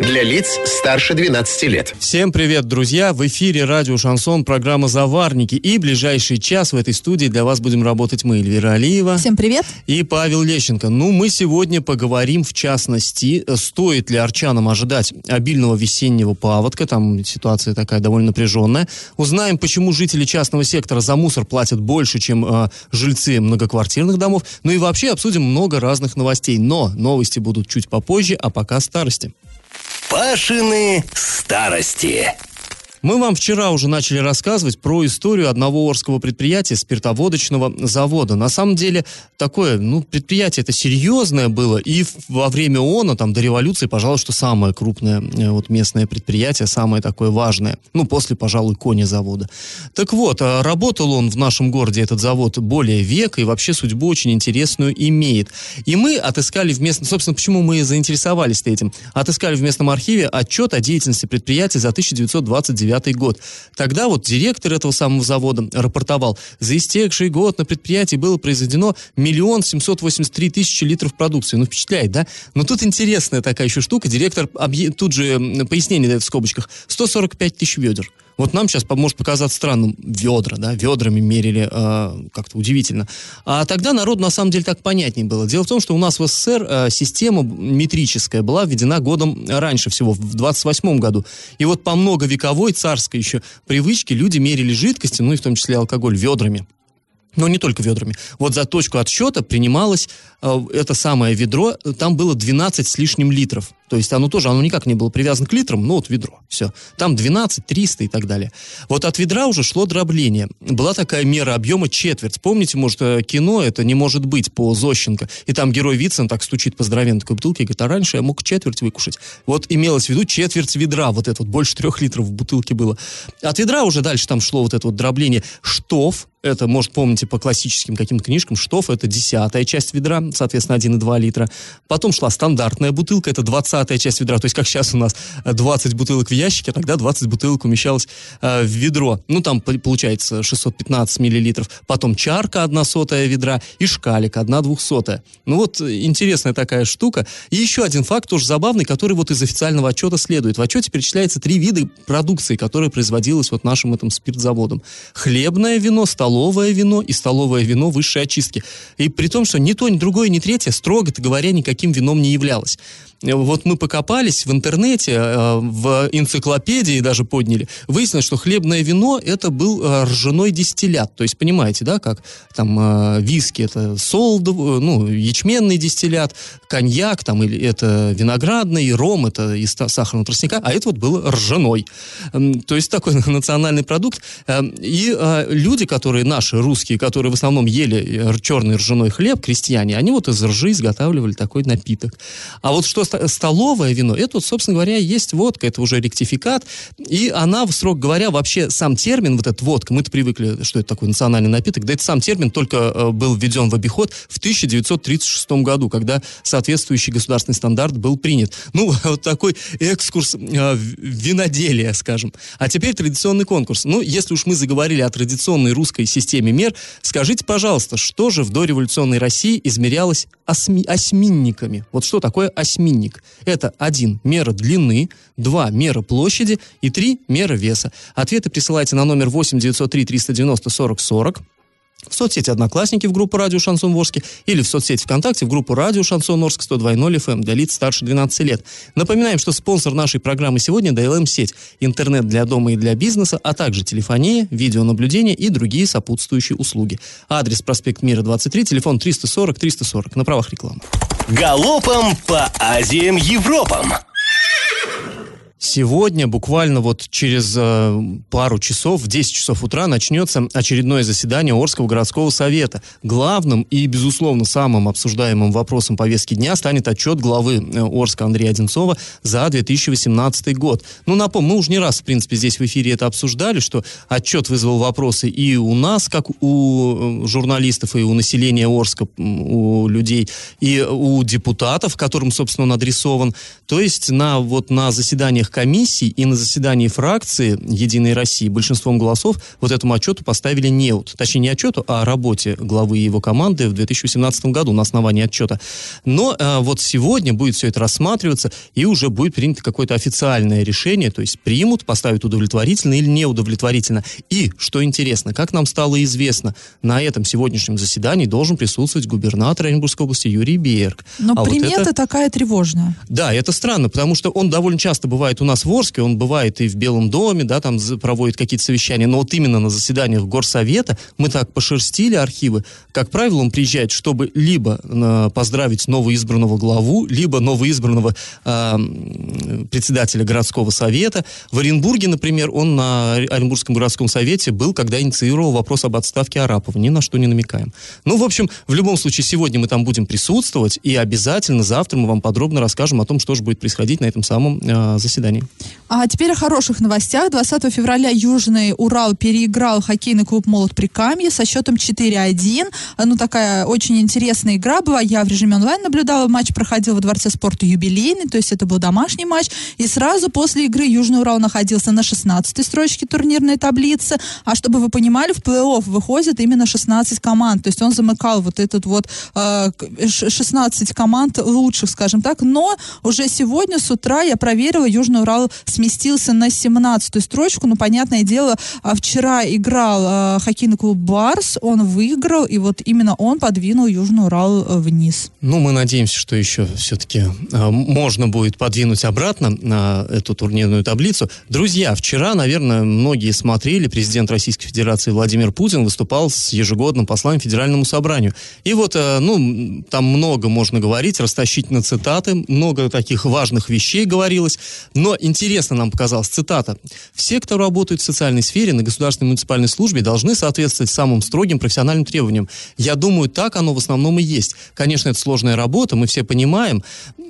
Для лиц старше 12 лет. Всем привет, друзья! В эфире радио «Шансон», программа «Заварники». И ближайший час в этой студии для вас будем работать мы, Эльвира Алиева. Всем привет! И Павел Лещенко. Ну, мы сегодня поговорим, в частности, стоит ли арчанам ожидать обильного весеннего паводка. Там ситуация такая довольно напряженная. Узнаем, почему жители частного сектора за мусор платят больше, чем э, жильцы многоквартирных домов. Ну и вообще обсудим много разных новостей. Но новости будут чуть попозже, а пока старости. Пашины старости. Мы вам вчера уже начали рассказывать про историю одного орского предприятия, спиртоводочного завода. На самом деле, такое, ну, предприятие это серьезное было, и во время ООНа, там, до революции, пожалуй, что самое крупное э, вот местное предприятие, самое такое важное. Ну, после, пожалуй, кони завода. Так вот, а работал он в нашем городе, этот завод, более века, и вообще судьбу очень интересную имеет. И мы отыскали в местном, собственно, почему мы заинтересовались этим, отыскали в местном архиве отчет о деятельности предприятия за 1929 1999 год. Тогда вот директор этого самого завода рапортовал, за истекший год на предприятии было произведено миллион семьсот восемьдесят три тысячи литров продукции. Ну, впечатляет, да? Но тут интересная такая еще штука. Директор объ... тут же пояснение дает в скобочках. 145 тысяч ведер. Вот нам сейчас может показаться странным ведра, да, ведрами мерили, э, как-то удивительно. А тогда народ на самом деле так понятнее было. Дело в том, что у нас в СССР э, система метрическая была введена годом раньше всего, в 28 году. И вот по многовековой царской еще привычке люди мерили жидкости, ну и в том числе алкоголь, ведрами но не только ведрами. Вот за точку отсчета принималось э, это самое ведро, там было 12 с лишним литров. То есть оно тоже, оно никак не было привязано к литрам, ну вот ведро, все. Там 12, 300 и так далее. Вот от ведра уже шло дробление. Была такая мера объема четверть. Помните, может, э, кино «Это не может быть» по Зощенко. И там герой Вицин так стучит по здоровенной такой бутылке и говорит, а раньше я мог четверть выкушать. Вот имелось в виду четверть ведра, вот это вот, больше трех литров в бутылке было. От ведра уже дальше там шло вот это вот дробление. Штоф, это, может, помните, по классическим каким-то книжкам, штоф – это десятая часть ведра, соответственно, 1,2 литра. Потом шла стандартная бутылка, это двадцатая часть ведра, то есть как сейчас у нас 20 бутылок в ящике, а тогда 20 бутылок умещалось э, в ведро. Ну, там получается 615 миллилитров. Потом чарка, одна сотая ведра, и шкалик, одна двухсотая. Ну, вот интересная такая штука. И еще один факт, тоже забавный, который вот из официального отчета следует. В отчете перечисляется три вида продукции, которая производилась вот нашим этим спиртзаводом. Хлебное вино, столовое вино и столовое вино высшей очистки. И при том, что ни то, ни другое, ни третье, строго говоря, никаким вином не являлось. Вот мы покопались в интернете, э, в энциклопедии даже подняли, выяснилось, что хлебное вино это был э, ржаной дистиллят. То есть, понимаете, да, как там э, виски это солд, ну, ячменный дистиллят, коньяк там или это виноградный, ром это из сахарного тростника, а это вот был ржаной. То есть такой национальный продукт. И люди, которые наши, русские, которые в основном ели черный ржаной хлеб, крестьяне, они вот из ржи изготавливали такой напиток. А вот что столовое вино, это, вот, собственно говоря, есть водка, это уже ректификат, и она, строго говоря, вообще сам термин, вот эта водка, мы-то привыкли, что это такой национальный напиток, да это сам термин только э, был введен в обиход в 1936 году, когда соответствующий государственный стандарт был принят. Ну, вот такой экскурс э, виноделия, скажем. А теперь традиционный конкурс. Ну, если уж мы заговорили о традиционной русской системе мер, скажите, пожалуйста, что же в дореволюционной России измерялось осми- осьминниками? Вот что такое осьминник? Ценник. Это один мера длины, два мера площади и три мера веса. Ответы присылайте на номер 8 903 390 40 40 в соцсети «Одноклассники» в группу «Радио Шансон Орске» или в соцсети ВКонтакте в группу «Радио Шансон Орск» 102.0 FM для лиц старше 12 лет. Напоминаем, что спонсор нашей программы сегодня – DLM-сеть, интернет для дома и для бизнеса, а также телефония, видеонаблюдение и другие сопутствующие услуги. Адрес проспект Мира, 23, телефон 340-340. На правах рекламы. Галопом по Азиям Европам! Сегодня, буквально вот через э, пару часов, в 10 часов утра, начнется очередное заседание Орского городского совета. Главным и, безусловно, самым обсуждаемым вопросом повестки дня станет отчет главы э, Орска Андрея Одинцова за 2018 год. Ну, напомню, мы уже не раз, в принципе, здесь в эфире это обсуждали, что отчет вызвал вопросы и у нас, как у э, журналистов, и у населения Орска, у людей, и у депутатов, которым, собственно, он адресован. То есть на, вот, на заседаниях заседаниях комиссий и на заседании фракции «Единой России» большинством голосов вот этому отчету поставили неуд. Точнее, не отчету, а работе главы и его команды в 2017 году на основании отчета. Но э, вот сегодня будет все это рассматриваться, и уже будет принято какое-то официальное решение, то есть примут, поставят удовлетворительно или неудовлетворительно. И, что интересно, как нам стало известно, на этом сегодняшнем заседании должен присутствовать губернатор Оренбургской области Юрий Берг. Но а примета вот это... такая тревожная. Да, это странно, потому что он довольно часто бывает у нас в Орске, он бывает и в Белом доме, да, там проводит какие-то совещания, но вот именно на заседаниях Горсовета мы так пошерстили архивы. Как правило, он приезжает, чтобы либо э, поздравить новоизбранного главу, либо новоизбранного э, председателя городского совета. В Оренбурге, например, он на Оренбургском городском совете был, когда инициировал вопрос об отставке Арапова. Ни на что не намекаем. Ну, в общем, в любом случае, сегодня мы там будем присутствовать, и обязательно завтра мы вам подробно расскажем о том, что же будет происходить на этом самом э, заседании заседаний. А теперь о хороших новостях. 20 февраля Южный Урал переиграл хоккейный клуб «Молот Прикамье» со счетом 4-1. Ну, такая очень интересная игра была. Я в режиме онлайн наблюдала. Матч проходил во Дворце спорта юбилейный, то есть это был домашний матч. И сразу после игры Южный Урал находился на 16-й строчке турнирной таблицы. А чтобы вы понимали, в плей-офф выходит именно 16 команд. То есть он замыкал вот этот вот э, 16 команд лучших, скажем так. Но уже сегодня с утра я проверила, Южный Урал сместился на 17-ю строчку. Ну, понятное дело, а, вчера играл э, хоккейный клуб «Барс», он выиграл, и вот именно он подвинул Южный Урал э, вниз. Ну, мы надеемся, что еще все-таки э, можно будет подвинуть обратно на эту турнирную таблицу. Друзья, вчера, наверное, многие смотрели, президент Российской Федерации Владимир Путин выступал с ежегодным посланием Федеральному собранию. И вот, э, ну, там много можно говорить, растащить на цитаты, много таких важных вещей говорилось, но интересно нам показалась цитата. «Все, кто работает в социальной сфере на государственной муниципальной службе, должны соответствовать самым строгим профессиональным требованиям. Я думаю, так оно в основном и есть. Конечно, это сложная работа, мы все понимаем.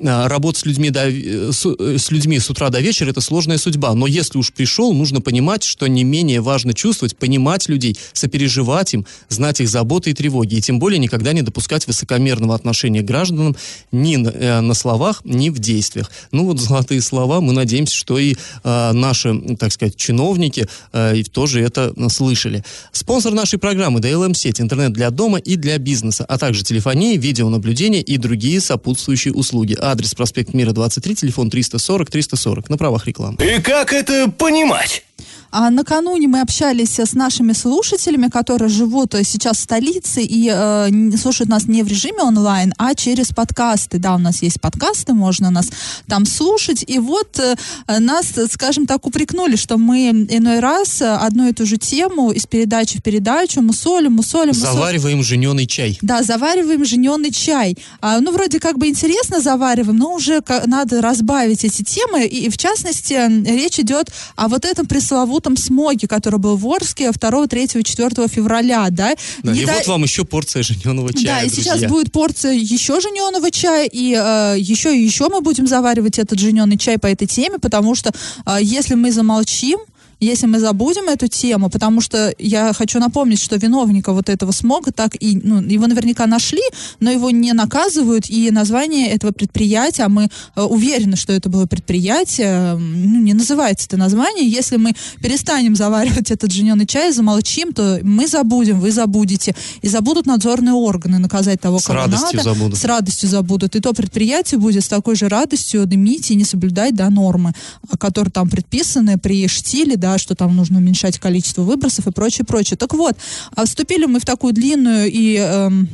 А, работа с людьми, до, э, с, э, с людьми с утра до вечера – это сложная судьба. Но если уж пришел, нужно понимать, что не менее важно чувствовать, понимать людей, сопереживать им, знать их заботы и тревоги. И тем более никогда не допускать высокомерного отношения к гражданам ни на, э, на словах, ни в действиях. Ну вот золотые слова мы надеемся, что и э, наши, так сказать, чиновники э, тоже это слышали. Спонсор нашей программы DLM-сеть, интернет для дома и для бизнеса, а также телефония, видеонаблюдение и другие сопутствующие услуги. Адрес проспект Мира 23, телефон 340-340 на правах рекламы. И как это понимать? А накануне мы общались с нашими слушателями, которые живут э, сейчас в столице и э, слушают нас не в режиме онлайн, а через подкасты. Да, у нас есть подкасты, можно нас там слушать. И вот э, нас, скажем так, упрекнули, что мы иной раз одну и ту же тему из передачи в передачу мусолим, мусолим, мусолим. Завариваем жененый чай. Да, завариваем жененый чай. А, ну, вроде как бы интересно завариваем, но уже надо разбавить эти темы. И, и в частности, речь идет о вот этом пресловутом пресловутом смоге, который был в Орске 2, 3, 4 февраля, да. да и да... вот вам еще порция жененого чая, Да, и друзья. сейчас будет порция еще жененого чая, и э, еще и еще мы будем заваривать этот жененый чай по этой теме, потому что э, если мы замолчим, если мы забудем эту тему, потому что я хочу напомнить, что виновника вот этого смога так и, ну, его наверняка нашли, но его не наказывают, и название этого предприятия, а мы э, уверены, что это было предприятие, ну, не называется это название, если мы перестанем заваривать этот жененный чай, замолчим, то мы забудем, вы забудете, и забудут надзорные органы наказать того, с кого радостью надо. Забудут. С радостью забудут. И то предприятие будет с такой же радостью дымить и не соблюдать да, нормы, которые там предписаны при штиле, да, да, что там нужно уменьшать количество выбросов и прочее, прочее. Так вот, а вступили мы в такую длинную и... Эм,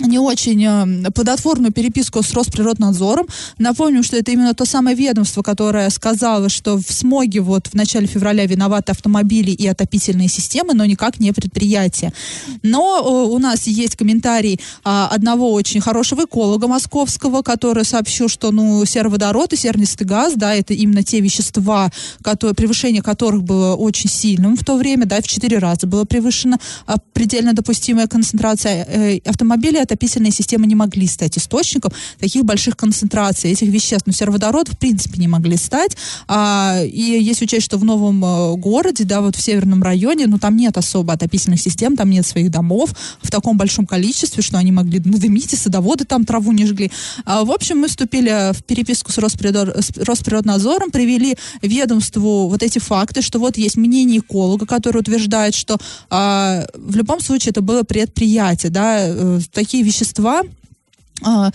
не очень э, плодотворную переписку с Росприроднадзором. Напомним, что это именно то самое ведомство, которое сказало, что в смоге вот в начале февраля виноваты автомобили и отопительные системы, но никак не предприятия. Но э, у нас есть комментарий а, одного очень хорошего эколога московского, который сообщил, что ну сероводород и сернистый газ, да, это именно те вещества, которые, превышение которых было очень сильным в то время, да, в четыре раза было превышена предельно допустимая концентрация э, автомобилей отопительные системы не могли стать источником таких больших концентраций этих веществ. Но сероводород в принципе не могли стать. А, и если учесть, что в новом э, городе, да, вот в северном районе, ну там нет особо отопительных систем, там нет своих домов в таком большом количестве, что они могли надымить, и садоводы там траву не жгли. А, в общем, мы вступили в переписку с, Росприрод... с Росприроднадзором, привели ведомству вот эти факты, что вот есть мнение эколога, который утверждает, что а, в любом случае это было предприятие, да, э, такие такие вещества, а,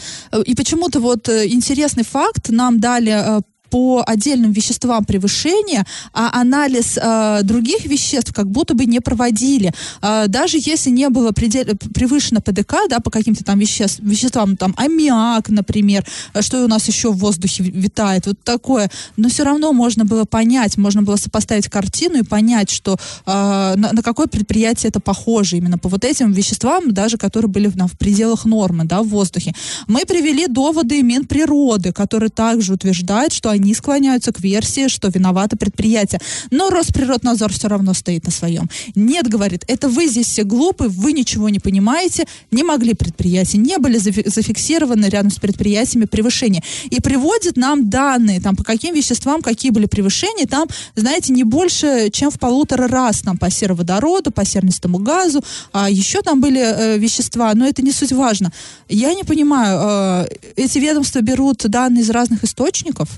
и почему-то вот э, интересный факт нам дали э, по отдельным веществам превышения, а анализ э, других веществ как будто бы не проводили. Э, даже если не было предел... превышено ПДК, да, по каким-то там веществ, веществам, там, аммиак, например, э, что у нас еще в воздухе витает, вот такое. Но все равно можно было понять, можно было сопоставить картину и понять, что э, на, на какое предприятие это похоже именно по вот этим веществам, даже которые были в, в пределах нормы, да, в воздухе. Мы привели доводы Минприроды, которые также утверждают, что они они склоняются к версии, что виновато предприятие. Но Росприроднадзор все равно стоит на своем. Нет, говорит, это вы здесь все глупы, вы ничего не понимаете, не могли предприятия, не были зафиксированы рядом с предприятиями превышения. И приводит нам данные, там, по каким веществам какие были превышения, там, знаете, не больше, чем в полутора раз, там, по сероводороду, по сернистому газу, а еще там были э, вещества, но это не суть важно. Я не понимаю, э, эти ведомства берут данные из разных источников,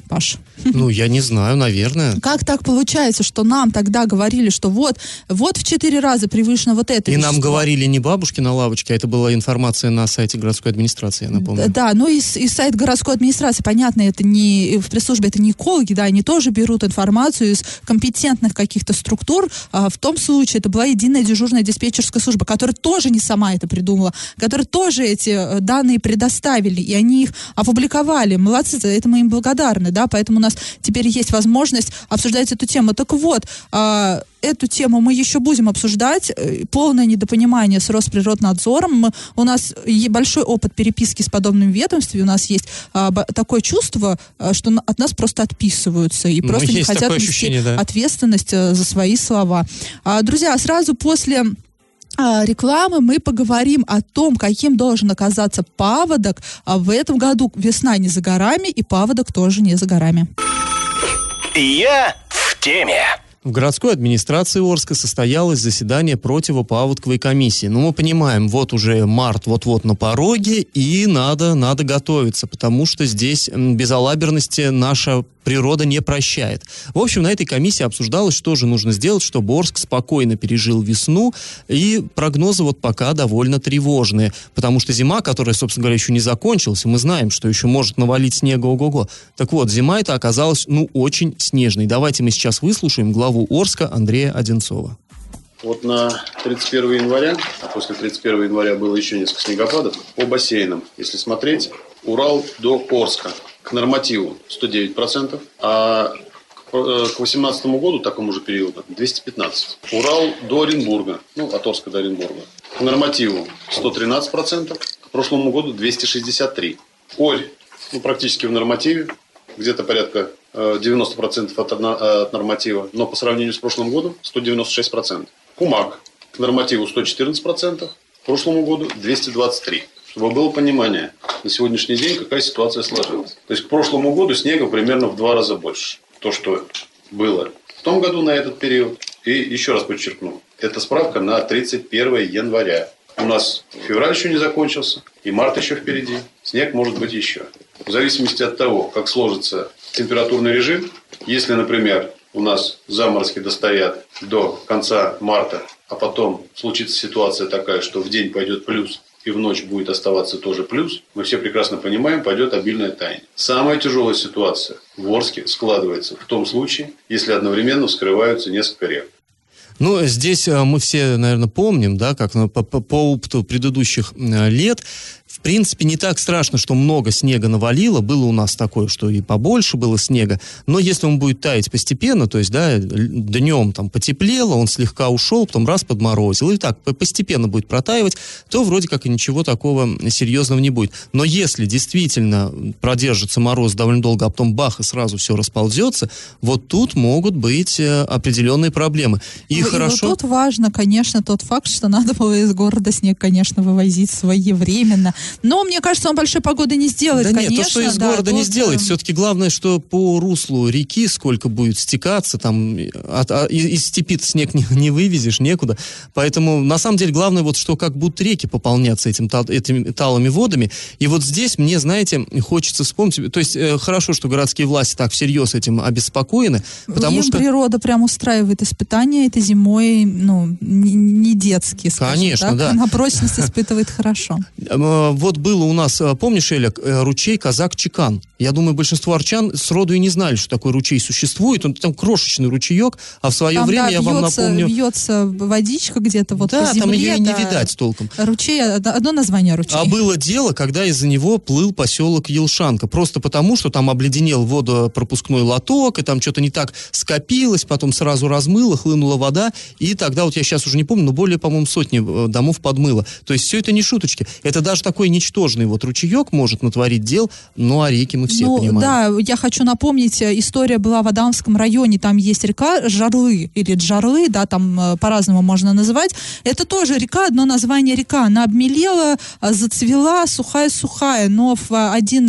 Ну, я не знаю, наверное. Как так получается, что нам тогда говорили, что вот, вот в четыре раза превышено вот это И вещество. нам говорили не бабушки на лавочке, а это была информация на сайте городской администрации, я напомню. Да, ну и, и сайт городской администрации, понятно, это не, в пресс-службе это не экологи, да, они тоже берут информацию из компетентных каких-то структур. А в том случае это была единая дежурная диспетчерская служба, которая тоже не сама это придумала, которая тоже эти э, данные предоставили, и они их опубликовали. Молодцы, это мы им благодарны, да, поэтому поэтому у нас теперь есть возможность обсуждать эту тему. Так вот, э, эту тему мы еще будем обсуждать. Э, полное недопонимание с Росприроднадзором. Мы, у нас большой опыт переписки с подобным ведомством. У нас есть э, такое чувство, э, что от нас просто отписываются и ну, просто не хотят нести да. ответственность э, за свои слова. А, друзья, сразу после а, рекламы мы поговорим о том, каким должен оказаться паводок. А в этом году весна не за горами, и паводок тоже не за горами. Я в теме. В городской администрации Орска состоялось заседание противопаводковой комиссии. Ну, мы понимаем, вот уже март вот-вот на пороге, и надо, надо готовиться, потому что здесь безалаберности наша природа не прощает. В общем, на этой комиссии обсуждалось, что же нужно сделать, чтобы Орск спокойно пережил весну, и прогнозы вот пока довольно тревожные, потому что зима, которая, собственно говоря, еще не закончилась, мы знаем, что еще может навалить снега ого-го. Так вот, зима эта оказалась, ну, очень снежной. Давайте мы сейчас выслушаем главу Орска Андрея Одинцова. Вот на 31 января, а после 31 января было еще несколько снегопадов, по бассейнам, если смотреть, Урал до Орска к нормативу 109%, а к 2018 году, такому же периоду, 215. Урал до Оренбурга, ну, от Орска до Оренбурга. К нормативу 113%, к прошлому году 263. Орь, ну, практически в нормативе, где-то порядка 90% от, от норматива, но по сравнению с прошлым годом 196%. Кумак к нормативу 114%, к прошлому году 223%. Чтобы было понимание, на сегодняшний день какая ситуация сложилась. То есть к прошлому году снега примерно в два раза больше. То, что было в том году на этот период. И еще раз подчеркну, это справка на 31 января. У нас февраль еще не закончился, и март еще впереди. Снег может быть еще. В зависимости от того, как сложится температурный режим, если, например, у нас заморозки достоят до конца марта, а потом случится ситуация такая, что в день пойдет плюс и в ночь будет оставаться тоже плюс, мы все прекрасно понимаем, пойдет обильное таяние. Самая тяжелая ситуация в Орске складывается в том случае, если одновременно вскрываются несколько рек. Ну, здесь э, мы все, наверное, помним, да, как ну, по, по, по опыту предыдущих э, лет, в принципе, не так страшно, что много снега навалило. Было у нас такое, что и побольше было снега. Но если он будет таять постепенно, то есть, да, днем там потеплело, он слегка ушел, потом раз подморозил, и так постепенно будет протаивать, то вроде как и ничего такого серьезного не будет. Но если действительно продержится мороз довольно долго, а потом бах, и сразу все расползется, вот тут могут быть э, определенные проблемы. И, и хорошо... Вот тут важно, конечно, тот факт, что надо было из города снег, конечно, вывозить своевременно. Но, мне кажется, он большой погоды не сделает, да конечно. нет, то, что из да, города тут... не сделает. Все-таки главное, что по руслу реки сколько будет стекаться, там от, а, из степи снег не, не вывезешь, некуда. Поэтому, на самом деле, главное, вот что как будут реки пополняться этим, этими талыми водами. И вот здесь мне, знаете, хочется вспомнить, то есть э, хорошо, что городские власти так всерьез этим обеспокоены, потому Им что... природа прям устраивает испытания, это зимой, ну, не, не детские, скажем Конечно, так. да. Она прочность испытывает хорошо. Вот было у нас, э, помнишь, Эля, э, ручей Казак-Чекан? Я думаю, большинство арчан сроду и не знали, что такой ручей существует. Он там крошечный ручеек, а в свое там, время, да, я бьется, вам напомню... бьется водичка где-то вот да, по земле. там ее и не да. видать толком. Ручей, одно название ручей. А было дело, когда из-за него плыл поселок Елшанка. Просто потому, что там обледенел водопропускной лоток, и там что-то не так скопилось, потом сразу размыло, хлынула вода, и тогда, вот я сейчас уже не помню, но более, по-моему, сотни э, домов подмыло. То есть все это не шуточки. Это даже такой ничтожный вот ручеек может натворить дел, ну а реки мы все ну, понимаем. Да, я хочу напомнить, э, история была в Адамском районе, там есть река Жарлы, или Джарлы, да, там э, по-разному можно называть. Это тоже река, одно название река. Она обмелела, э, зацвела, сухая-сухая, но в один,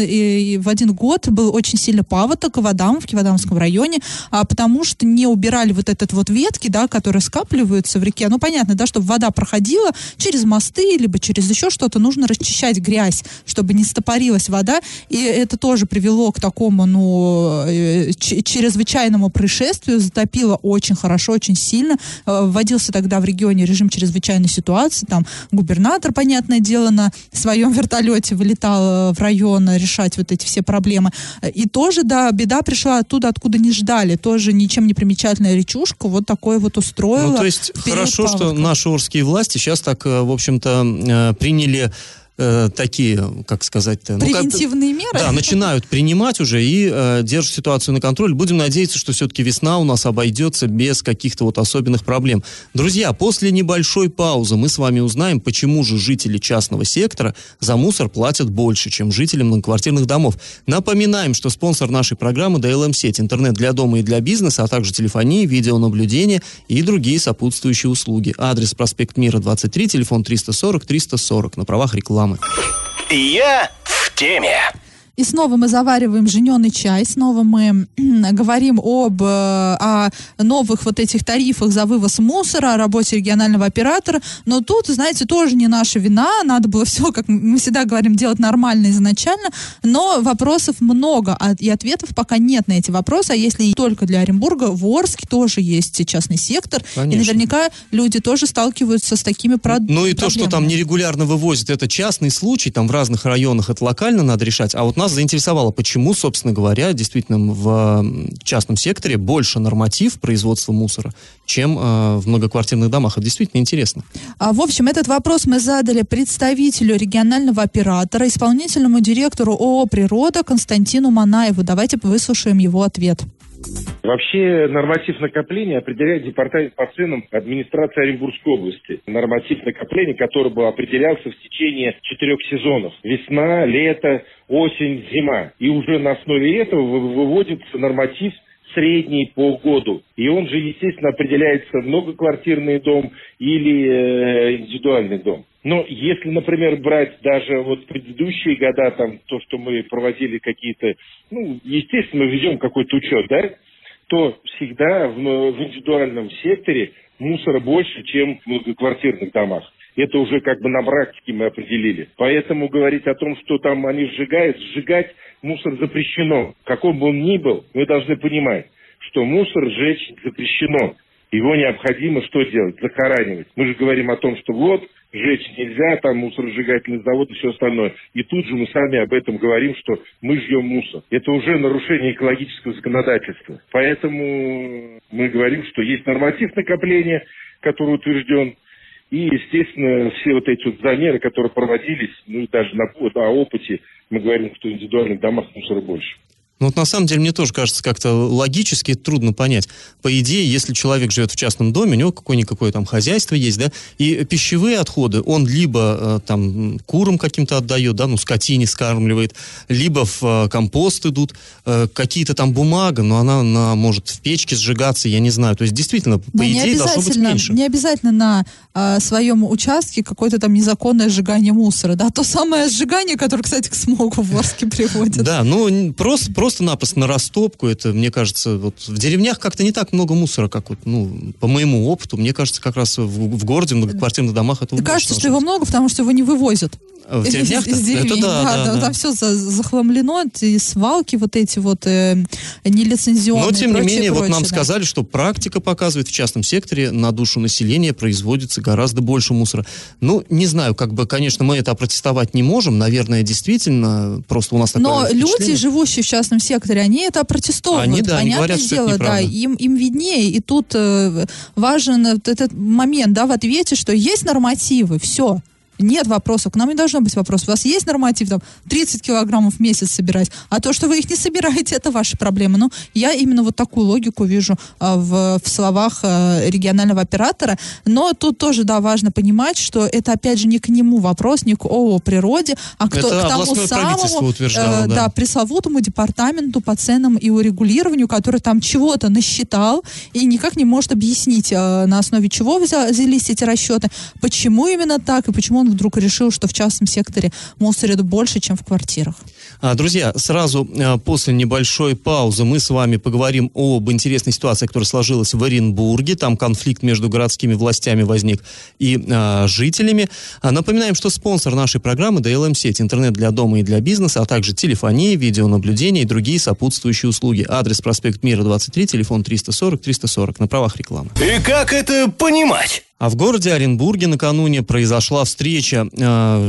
в один год был очень сильно паводок в Адамовке, в Адамском районе, а, потому что не убирали вот этот вот ветки, да, которые скапливаются в реке. Ну, понятно, да, чтобы вода проходила через мосты, либо через еще что-то, нужно расчищать грязь, чтобы не стопорилась вода, и это тоже привело к такому, ну, э, чрезвычайному происшествию, затопило очень хорошо, очень сильно. Э, вводился тогда в регионе режим чрезвычайной ситуации, там губернатор, понятное дело, на своем вертолете вылетал э, в район решать вот эти все проблемы. И тоже, да, беда пришла оттуда, откуда не ждали. Тоже ничем не примечательная речушка вот такой вот устроила. Ну, то есть хорошо, паводка. что наши орские власти сейчас так, в общем-то, приняли э, такие, как сказать-то... Превентивные ну, меры? Да, начинают принимать уже и э, держат ситуацию на контроль. Будем надеяться, что все-таки весна у нас обойдется без каких-то вот особенных проблем. Друзья, после небольшой паузы мы с вами узнаем, почему же жители частного сектора за мусор платят больше, чем жители многоквартирных домов. Напоминаем, что спонсор нашей программы DLM-сеть, интернет для дома и для бизнеса, а также телефонии, видеонаблюдение и другие сопутствующие услуги. Адрес проспект Мира, 23, телефон 340-340 на правах рекламы рекламы. Я в теме. И снова мы завариваем жененый чай, снова мы говорим об э, о новых вот этих тарифах за вывоз мусора, о работе регионального оператора. Но тут, знаете, тоже не наша вина, надо было все, как мы всегда говорим, делать нормально изначально, но вопросов много, а, и ответов пока нет на эти вопросы. А если только для Оренбурга, в Орске тоже есть частный сектор, Конечно. и наверняка люди тоже сталкиваются с такими про- Ну и проблемами. то, что там нерегулярно вывозят, это частный случай, там в разных районах это локально надо решать, а вот нас заинтересовало, почему, собственно говоря, действительно в частном секторе больше норматив производства мусора, чем э, в многоквартирных домах. Это действительно интересно. А, в общем, этот вопрос мы задали представителю регионального оператора, исполнительному директору ООО «Природа» Константину Манаеву. Давайте выслушаем его ответ. Вообще норматив накопления определяет департамент по ценам администрации Оренбургской области. Норматив накопления, который бы определялся в течение четырех сезонов. Весна, лето, осень, зима. И уже на основе этого выводится норматив средний по году. И он же, естественно, определяется многоквартирный дом или э, индивидуальный дом. Но если, например, брать даже вот предыдущие года, там, то, что мы проводили какие-то, ну, естественно, мы ведем какой-то учет, да, то всегда в, в индивидуальном секторе мусора больше, чем в многоквартирных домах. Это уже как бы на практике мы определили. Поэтому говорить о том, что там они сжигают, сжигать мусор запрещено. Каком бы он ни был, мы должны понимать, что мусор сжечь запрещено. Его необходимо что делать? Захоранивать. Мы же говорим о том, что вот, сжечь нельзя, там мусоросжигательный завод и все остальное. И тут же мы сами об этом говорим, что мы жьем мусор. Это уже нарушение экологического законодательства. Поэтому Мы говорим, что есть норматив накопления, который утвержден, и, естественно, все вот эти вот замеры, которые проводились, ну и даже на, на опыте, мы говорим, что индивидуальных домах мусора больше. Ну вот на самом деле мне тоже кажется как-то логически трудно понять. По идее, если человек живет в частном доме, у него какое-никакое там хозяйство есть, да, и пищевые отходы он либо э, там курам каким-то отдает, да, ну скотине скармливает, либо в э, компост идут, э, какие-то там бумага, но она, она может в печке сжигаться, я не знаю. То есть действительно, по идее, должно быть меньше. не обязательно на а, своем участке какое-то там незаконное сжигание мусора, да, то самое сжигание, которое, кстати, к смогу в Орске приводит. Да, ну просто, просто-напросто на растопку, это, мне кажется, вот в деревнях как-то не так много мусора, как вот, ну, по моему опыту, мне кажется, как раз в, в городе, в многоквартирных домах это больше кажется, что его много, потому что его не вывозят. В Из- деревнях из, деревень, это да, да, да. Там все захламлено, эти свалки вот эти вот э, нелицензионные. Но, тем не прочее, менее, вот прочее, нам да. сказали, что практика показывает, в частном секторе на душу населения производится гораздо больше мусора. Ну, не знаю, как бы, конечно, мы это опротестовать не можем, наверное, действительно, просто у нас такое Но люди, живущие в частном секторе, они это опротестовывают. Они, да, они Понятное говорят, что это дело, да, им, им виднее. И тут э, важен вот этот момент, да, в ответе, что есть нормативы, все. Нет вопросов, к нам не должно быть вопросов. У вас есть норматив, там, 30 килограммов в месяц собирать, а то, что вы их не собираете, это ваша проблема. Ну, я именно вот такую логику вижу а, в, в словах а, регионального оператора, но тут тоже, да, важно понимать, что это, опять же, не к нему вопрос, не к ООО природе, а к, то- Это к тому самому, э, да. да, пресловутому департаменту по ценам и урегулированию, который там чего-то насчитал и никак не может объяснить, э, на основе чего взя- взялись эти расчеты, почему именно так и почему он вдруг решил, что в частном секторе мусорят больше, чем в квартирах. А, Друзья, сразу а, после небольшой паузы мы с вами поговорим об интересной ситуации, которая сложилась в Оренбурге. Там конфликт между городскими властями возник и а, жителями. А, напоминаем, что спонсор нашей программы DLM-сеть, интернет для дома и для бизнеса, а также телефония, видеонаблюдение и другие сопутствующие услуги. Адрес проспект Мира, 23, телефон 340-340 на правах рекламы. И как это понимать? А в городе Оренбурге накануне произошла встреча э,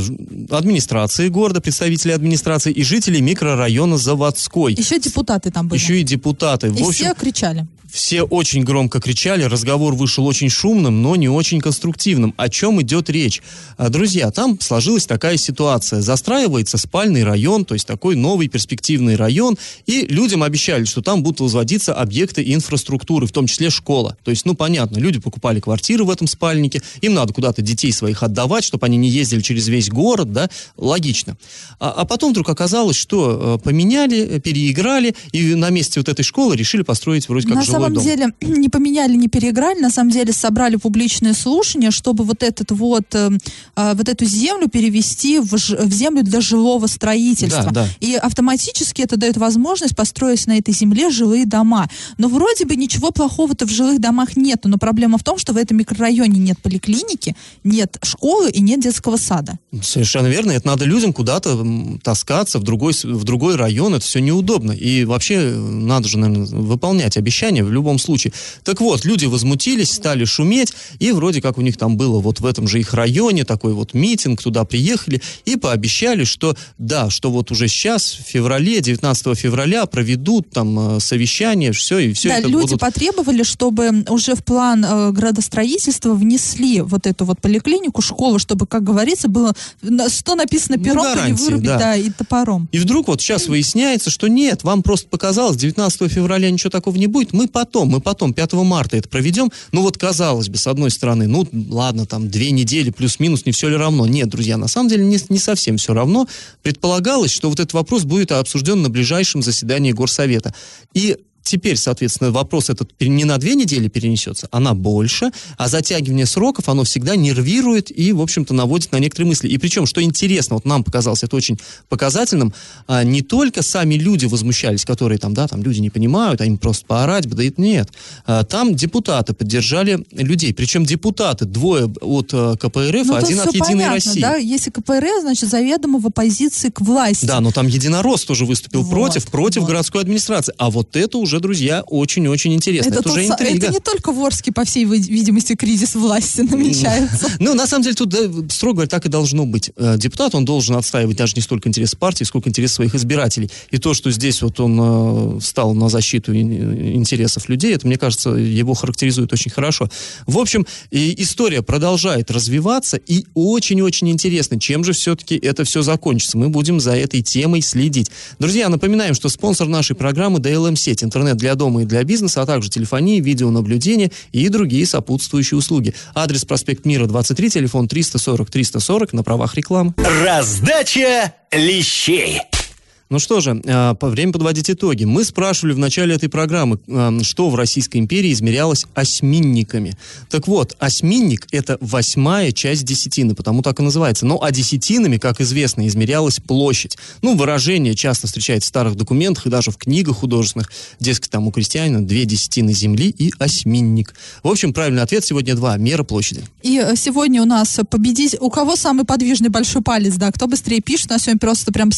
администрации города, представителей администрации и жителей микрорайона Заводской. Еще депутаты там были. Еще и депутаты. И В общем, все кричали. Все очень громко кричали, разговор вышел очень шумным, но не очень конструктивным. О чем идет речь? А, Друзья, там сложилась такая ситуация. Застраивается спальный район, то есть такой новый перспективный район, и людям обещали, что там будут возводиться объекты инфраструктуры, в том числе школа. То есть, ну, понятно, люди покупали квартиры в этом спальнике, им надо куда-то детей своих отдавать, чтобы они не ездили через весь город, да, логично. А, а потом вдруг оказалось, что э, поменяли, переиграли, и на месте вот этой школы решили построить вроде как на жилой самом дом. деле не поменяли, не переиграли, на самом деле собрали публичные слушания, чтобы вот этот вот э, а, вот эту землю перевести в, ж- в землю для жилого строительства. Да, да. И автоматически это дает возможность построить на этой земле жилые дома. Но вроде бы ничего плохого-то в жилых домах нету, но проблема в том, что в этом микрорайоне нет поликлиники, нет школы и нет детского сада. Совершенно верно. Это надо людям куда-то таскаться в другой, в другой район. Это все неудобно. И вообще э, надо же, наверное, выполнять обещания в любом случае. Так вот, люди возмутились, стали шуметь, и вроде как у них там было вот в этом же их районе такой вот митинг, туда приехали и пообещали, что да, что вот уже сейчас, в феврале, 19 февраля проведут там э, совещание, все, и все да, это люди будут... потребовали, чтобы уже в план э, градостроительства внесли вот эту вот поликлинику, школу, чтобы, как говорится, было что написано Ну, пером, не гарантии, вырубить, да. да. и топором. И вдруг вот сейчас выясняется, что нет, вам просто показалось, 19 февраля ничего такого не будет, мы потом, мы потом, 5 марта это проведем. Ну вот казалось бы, с одной стороны, ну ладно, там две недели плюс-минус, не все ли равно? Нет, друзья, на самом деле не, не совсем все равно. Предполагалось, что вот этот вопрос будет обсужден на ближайшем заседании Горсовета. И Теперь, соответственно, вопрос этот не на две недели перенесется, а на больше, а затягивание сроков, оно всегда нервирует и, в общем-то, наводит на некоторые мысли. И причем, что интересно, вот нам показалось это очень показательным, а, не только сами люди возмущались, которые там, да, там люди не понимают, а им просто поорать бы, да нет. А, Там депутаты поддержали людей, причем депутаты, двое от э, КПРФ, Ну, а один от Единой понятно, России. да, если КПРФ, значит, заведомо в оппозиции к власти. Да, но там Единорос тоже выступил Вот, против, против вот. городской администрации. А вот это уже уже, друзья, очень-очень интересно. Это, это, уже интрига. это не только в Орске, по всей видимости, кризис власти намечается. Ну, на самом деле, тут, строго говоря, так и должно быть. Э, депутат, он должен отстаивать даже не столько интерес партии, сколько интерес своих избирателей. И то, что здесь вот он э, стал на защиту интересов людей, это, мне кажется, его характеризует очень хорошо. В общем, история продолжает развиваться, и очень-очень интересно, чем же все-таки это все закончится. Мы будем за этой темой следить. Друзья, напоминаем, что спонсор нашей программы DLM-сеть, интернет для дома и для бизнеса, а также телефонии, видеонаблюдение и другие сопутствующие услуги. Адрес проспект Мира, 23, телефон 340 340 на правах рекламы. Раздача лещей. Ну что же, э, время подводить итоги. Мы спрашивали в начале этой программы, э, что в Российской империи измерялось осьминниками. Так вот, осьминник – это восьмая часть десятины, потому так и называется. Но а десятинами, как известно, измерялась площадь. Ну, выражение часто встречается в старых документах и даже в книгах художественных. Дескать, там у крестьянина две десятины земли и осьминник. В общем, правильный ответ сегодня два – мера площади. И э, сегодня у нас победить... У кого самый подвижный большой палец, да? Кто быстрее пишет? У нас сегодня просто прям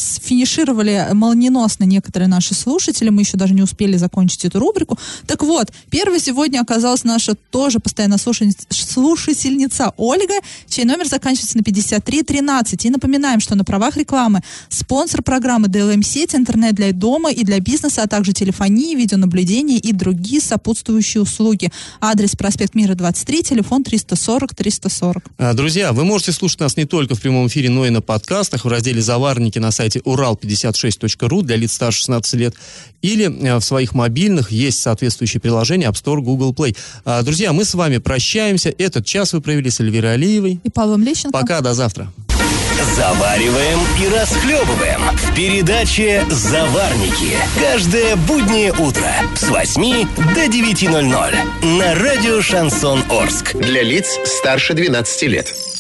молниеносно некоторые наши слушатели, мы еще даже не успели закончить эту рубрику. Так вот, первой сегодня оказалась наша тоже постоянно слушательница Ольга, чей номер заканчивается на 5313. И напоминаем, что на правах рекламы спонсор программы DLM сеть, интернет для дома и для бизнеса, а также телефонии, видеонаблюдение и другие сопутствующие услуги. Адрес проспект Мира 23, телефон 340 340. А, друзья, вы можете слушать нас не только в прямом эфире, но и на подкастах в разделе «Заварники» на сайте Урал56 6.ru для лиц старше 16 лет. Или э, в своих мобильных есть соответствующее приложение App Store, Google Play. А, друзья, мы с вами прощаемся. Этот час вы провели с Эльвирой Алиевой. И Павлом Лещенко. Пока, до завтра. Завариваем и расхлебываем в передаче «Заварники». Каждое буднее утро с 8 до 9.00 на радио «Шансон Орск». Для лиц старше 12 лет.